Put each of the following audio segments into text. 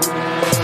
Música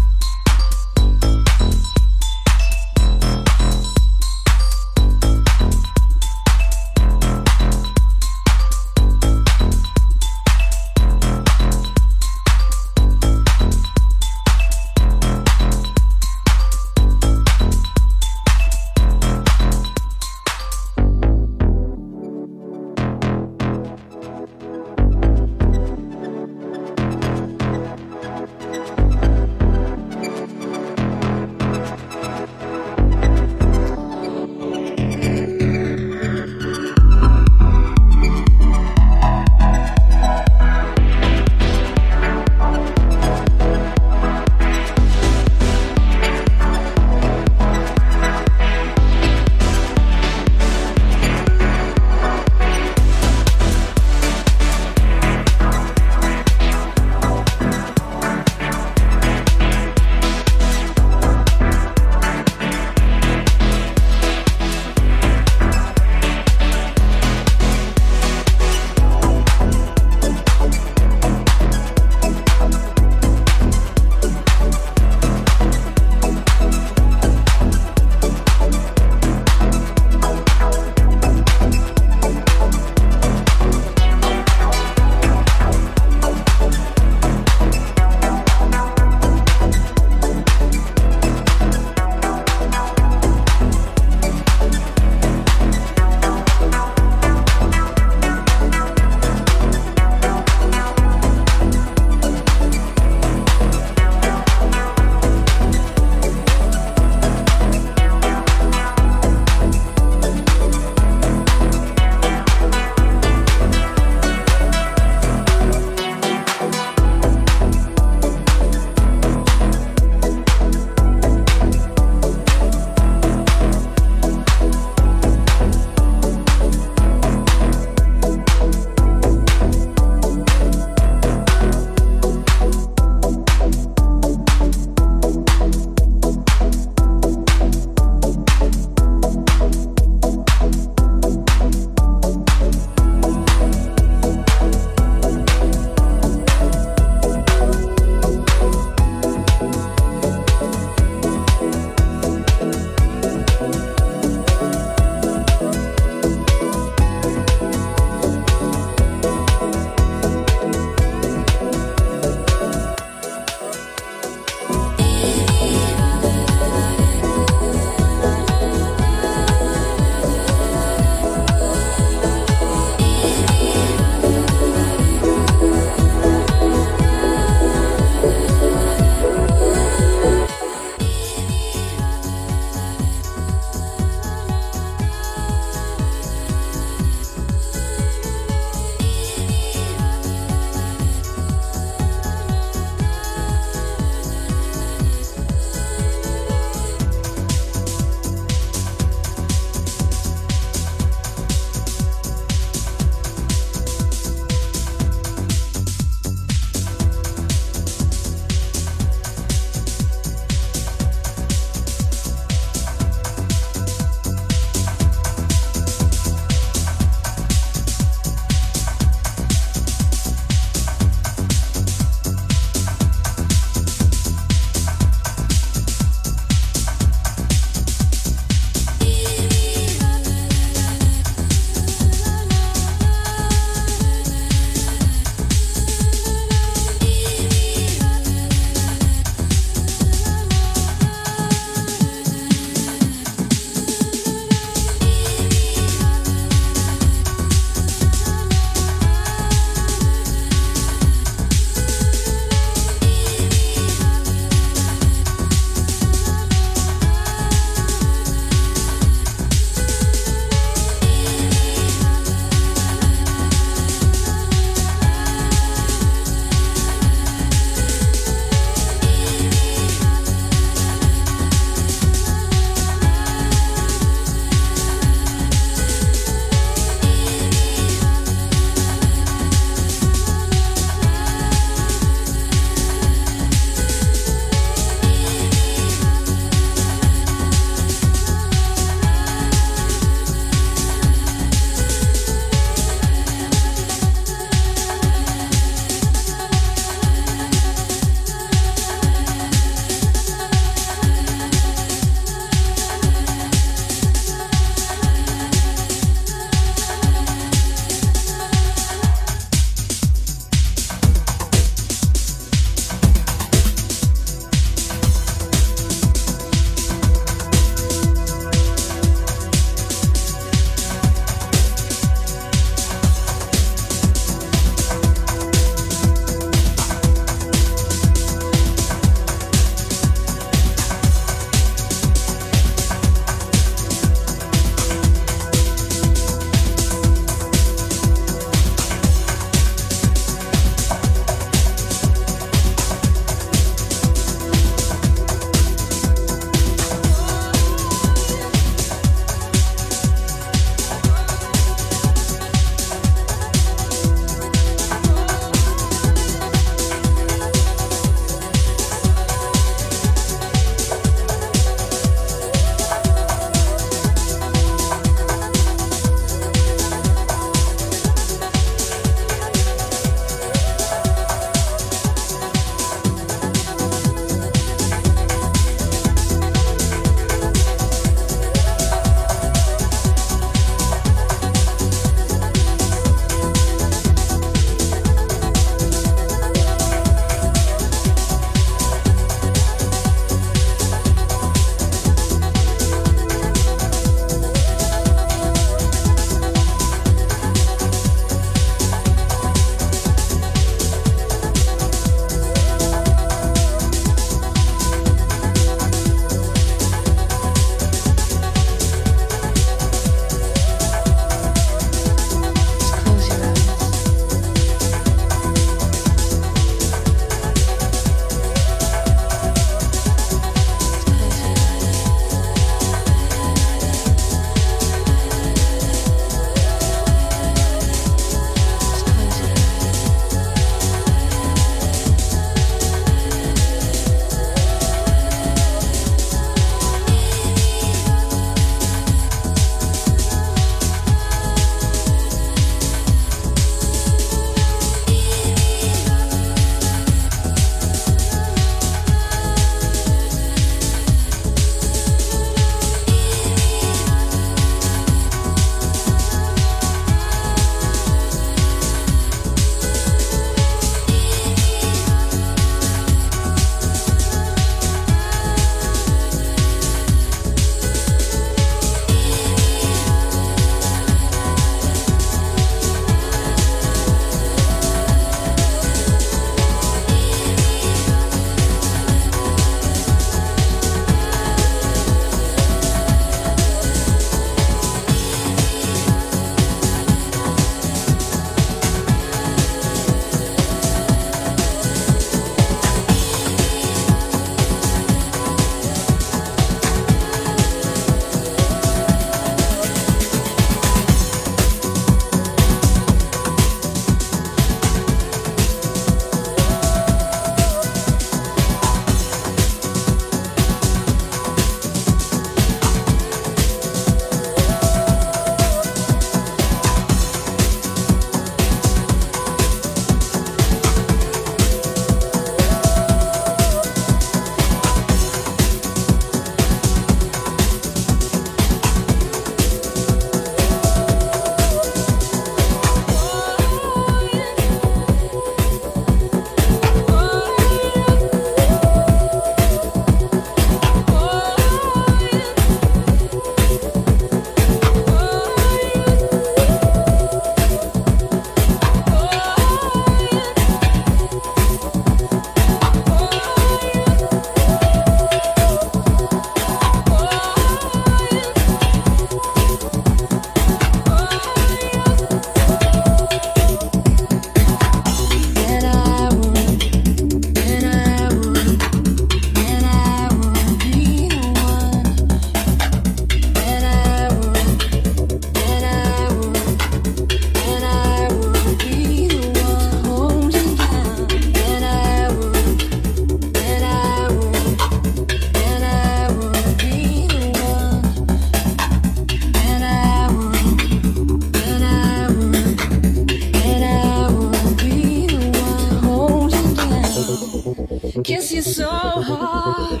you so hard.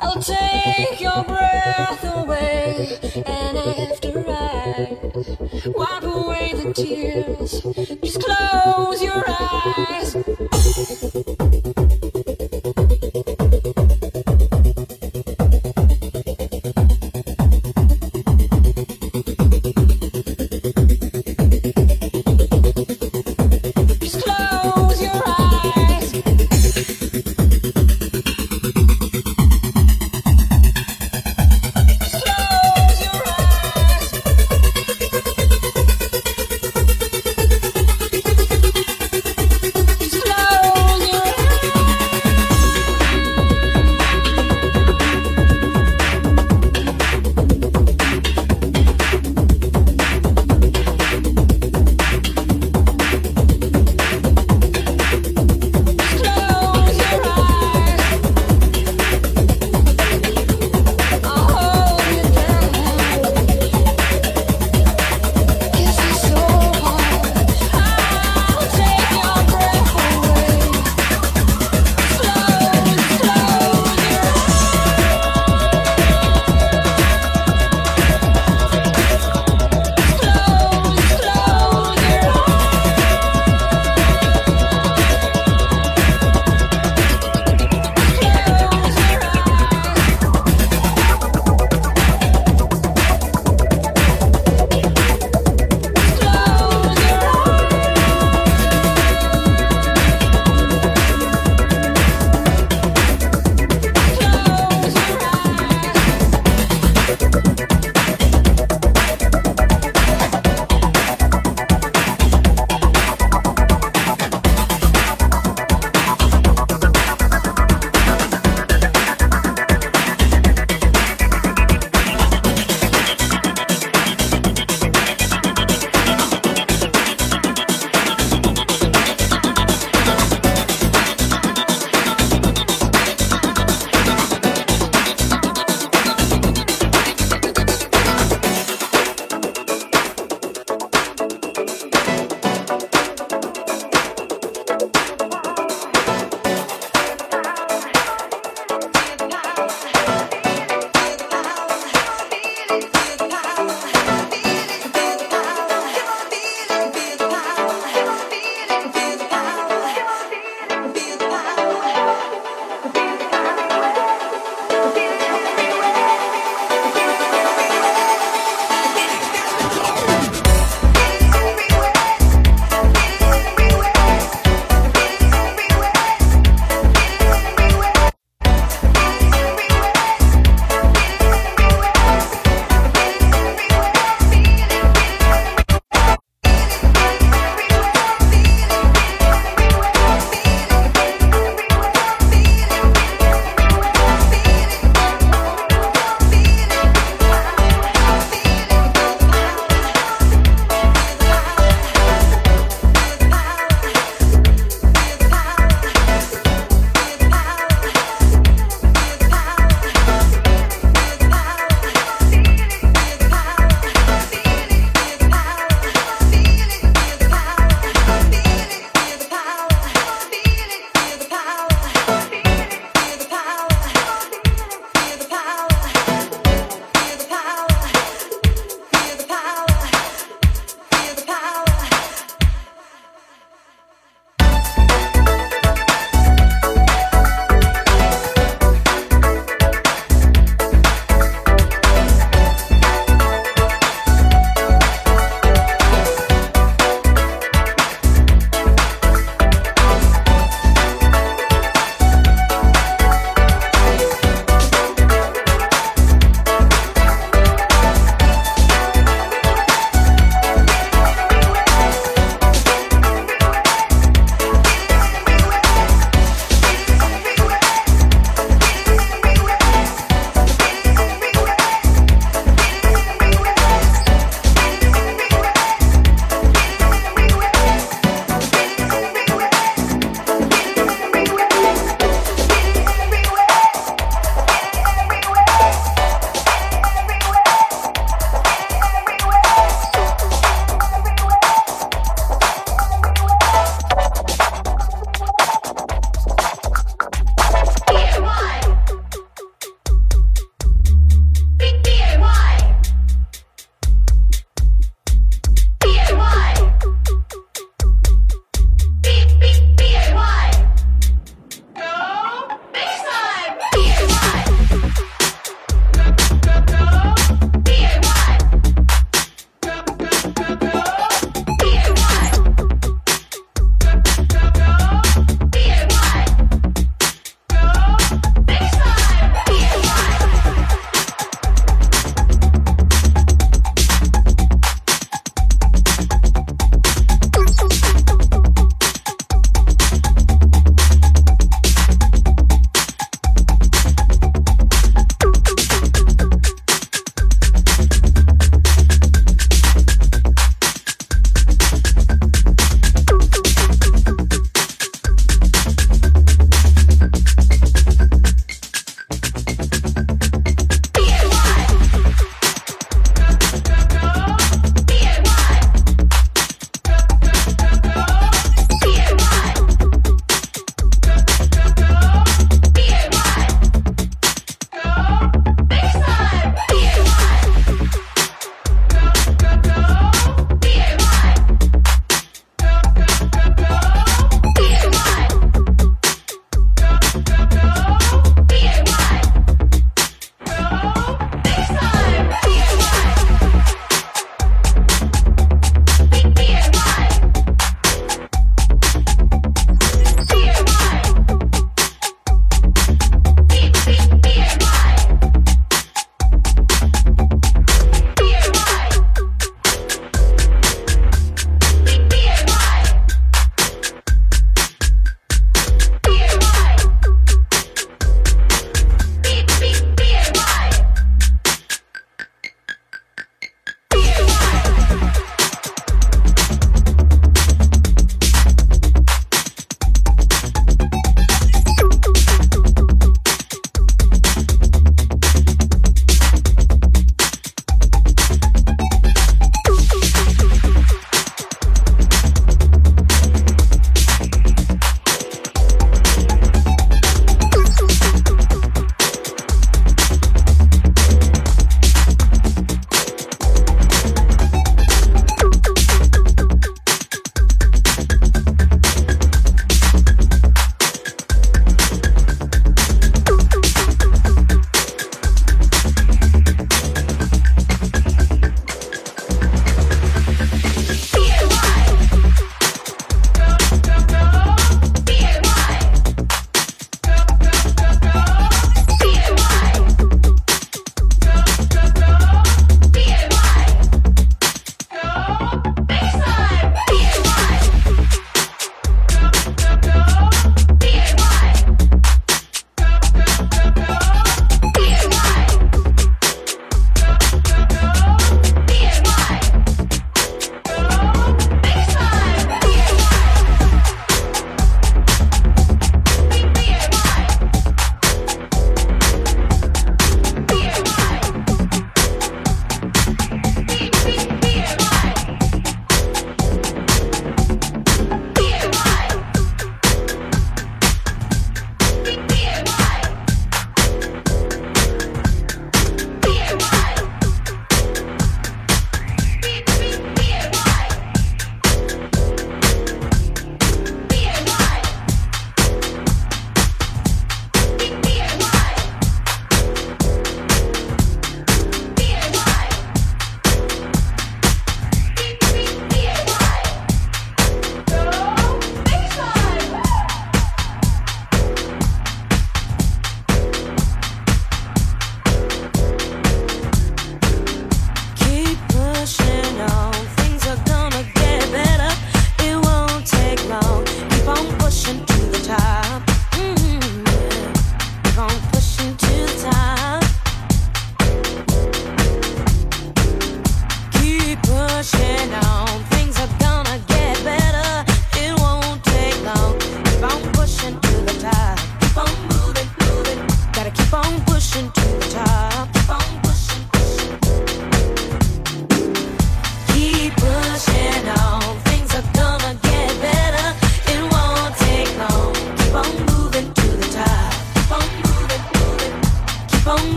I'll take your breath away, and after I wipe away the tears, just close your eyes.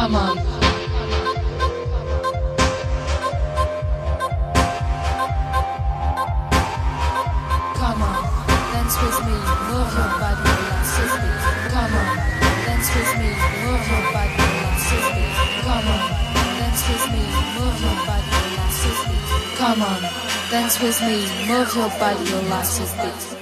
aman Come on, dance with me, move your body, relax with me. Come on, dance with me, move your body, relax with me. Come on, dance with me, move your body, relax with me. Come on, dance with me, move your body, your with me.